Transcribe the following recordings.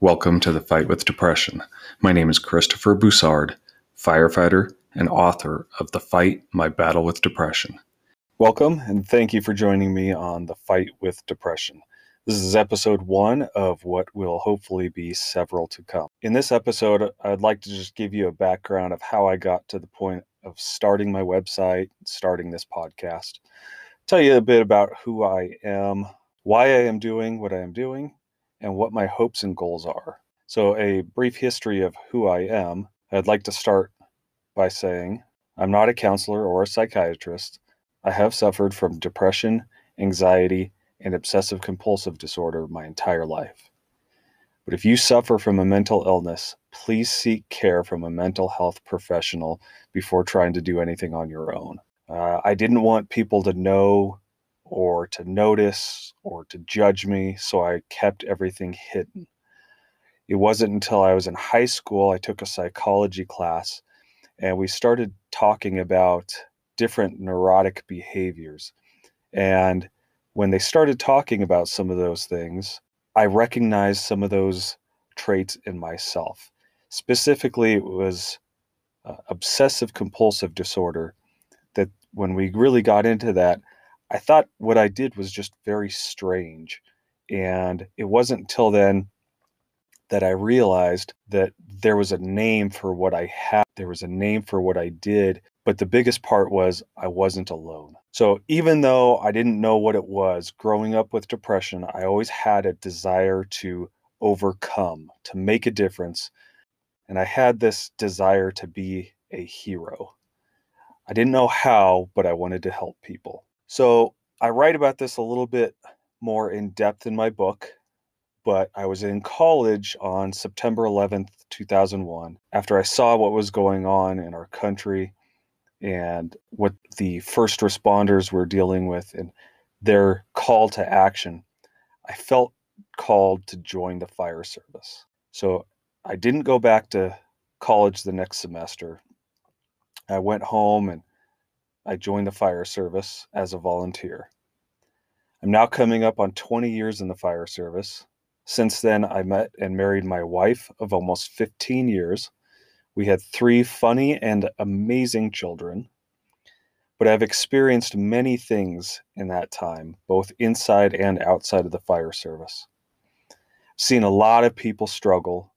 Welcome to the Fight with Depression. My name is Christopher Boussard, firefighter and author of The Fight My Battle with Depression. Welcome and thank you for joining me on The Fight with Depression. This is episode one of what will hopefully be several to come. In this episode, I'd like to just give you a background of how I got to the point of starting my website, starting this podcast, tell you a bit about who I am, why I am doing what I am doing, and what my hopes and goals are. So, a brief history of who I am. I'd like to start by saying I'm not a counselor or a psychiatrist. I have suffered from depression, anxiety, and obsessive compulsive disorder my entire life. But if you suffer from a mental illness, please seek care from a mental health professional before trying to do anything on your own. Uh, I didn't want people to know or to notice or to judge me, so I kept everything hidden. It wasn't until I was in high school I took a psychology class and we started talking about different neurotic behaviors. And when they started talking about some of those things, I recognized some of those traits in myself. Specifically, it was uh, obsessive compulsive disorder. That when we really got into that, I thought what I did was just very strange. And it wasn't until then that I realized that there was a name for what I had, there was a name for what I did. But the biggest part was I wasn't alone. So even though I didn't know what it was, growing up with depression, I always had a desire to overcome, to make a difference. And I had this desire to be a hero. I didn't know how, but I wanted to help people. So I write about this a little bit more in depth in my book, but I was in college on September 11th, 2001, after I saw what was going on in our country and what the first responders were dealing with and their call to action. I felt called to join the fire service. So I didn't go back to college the next semester. I went home and I joined the fire service as a volunteer. I'm now coming up on 20 years in the fire service. Since then, I met and married my wife of almost 15 years. We had three funny and amazing children. But I've experienced many things in that time, both inside and outside of the fire service. I've seen a lot of people struggle,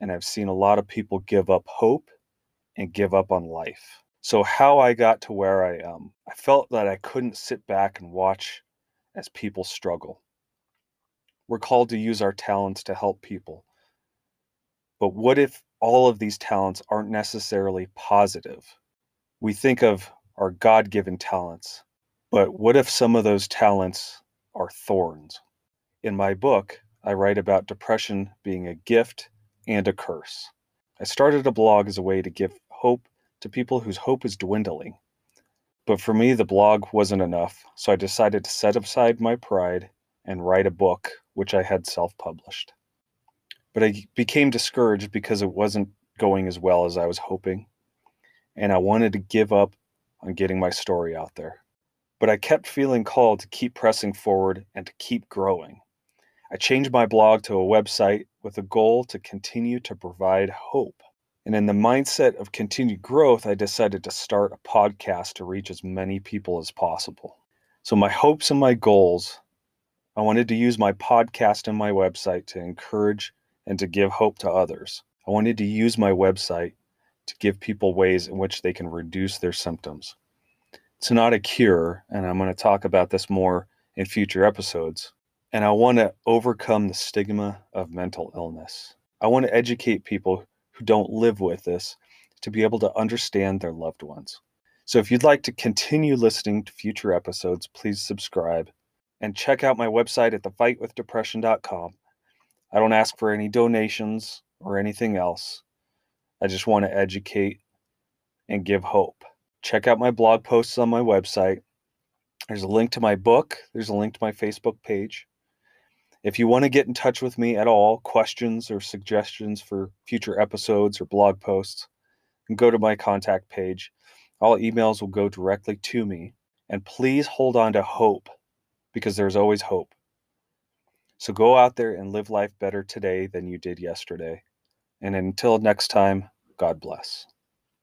and I've seen a lot of people give up hope and give up on life. So, how I got to where I am, I felt that I couldn't sit back and watch as people struggle. We're called to use our talents to help people. But what if all of these talents aren't necessarily positive? We think of our God given talents, but what if some of those talents are thorns? In my book, I write about depression being a gift and a curse. I started a blog as a way to give hope to people whose hope is dwindling. But for me, the blog wasn't enough, so I decided to set aside my pride and write a book, which I had self published. But I became discouraged because it wasn't going as well as I was hoping, and I wanted to give up on getting my story out there. But I kept feeling called to keep pressing forward and to keep growing. I changed my blog to a website with a goal to continue to provide hope. And in the mindset of continued growth, I decided to start a podcast to reach as many people as possible. So, my hopes and my goals I wanted to use my podcast and my website to encourage and to give hope to others. I wanted to use my website to give people ways in which they can reduce their symptoms. It's not a cure, and I'm going to talk about this more in future episodes. And I want to overcome the stigma of mental illness. I want to educate people who don't live with this to be able to understand their loved ones. So if you'd like to continue listening to future episodes, please subscribe and check out my website at thefightwithdepression.com. I don't ask for any donations or anything else. I just want to educate and give hope. Check out my blog posts on my website. There's a link to my book, there's a link to my Facebook page. If you want to get in touch with me at all, questions or suggestions for future episodes or blog posts, go to my contact page. All emails will go directly to me. And please hold on to hope because there's always hope. So go out there and live life better today than you did yesterday. And until next time, God bless.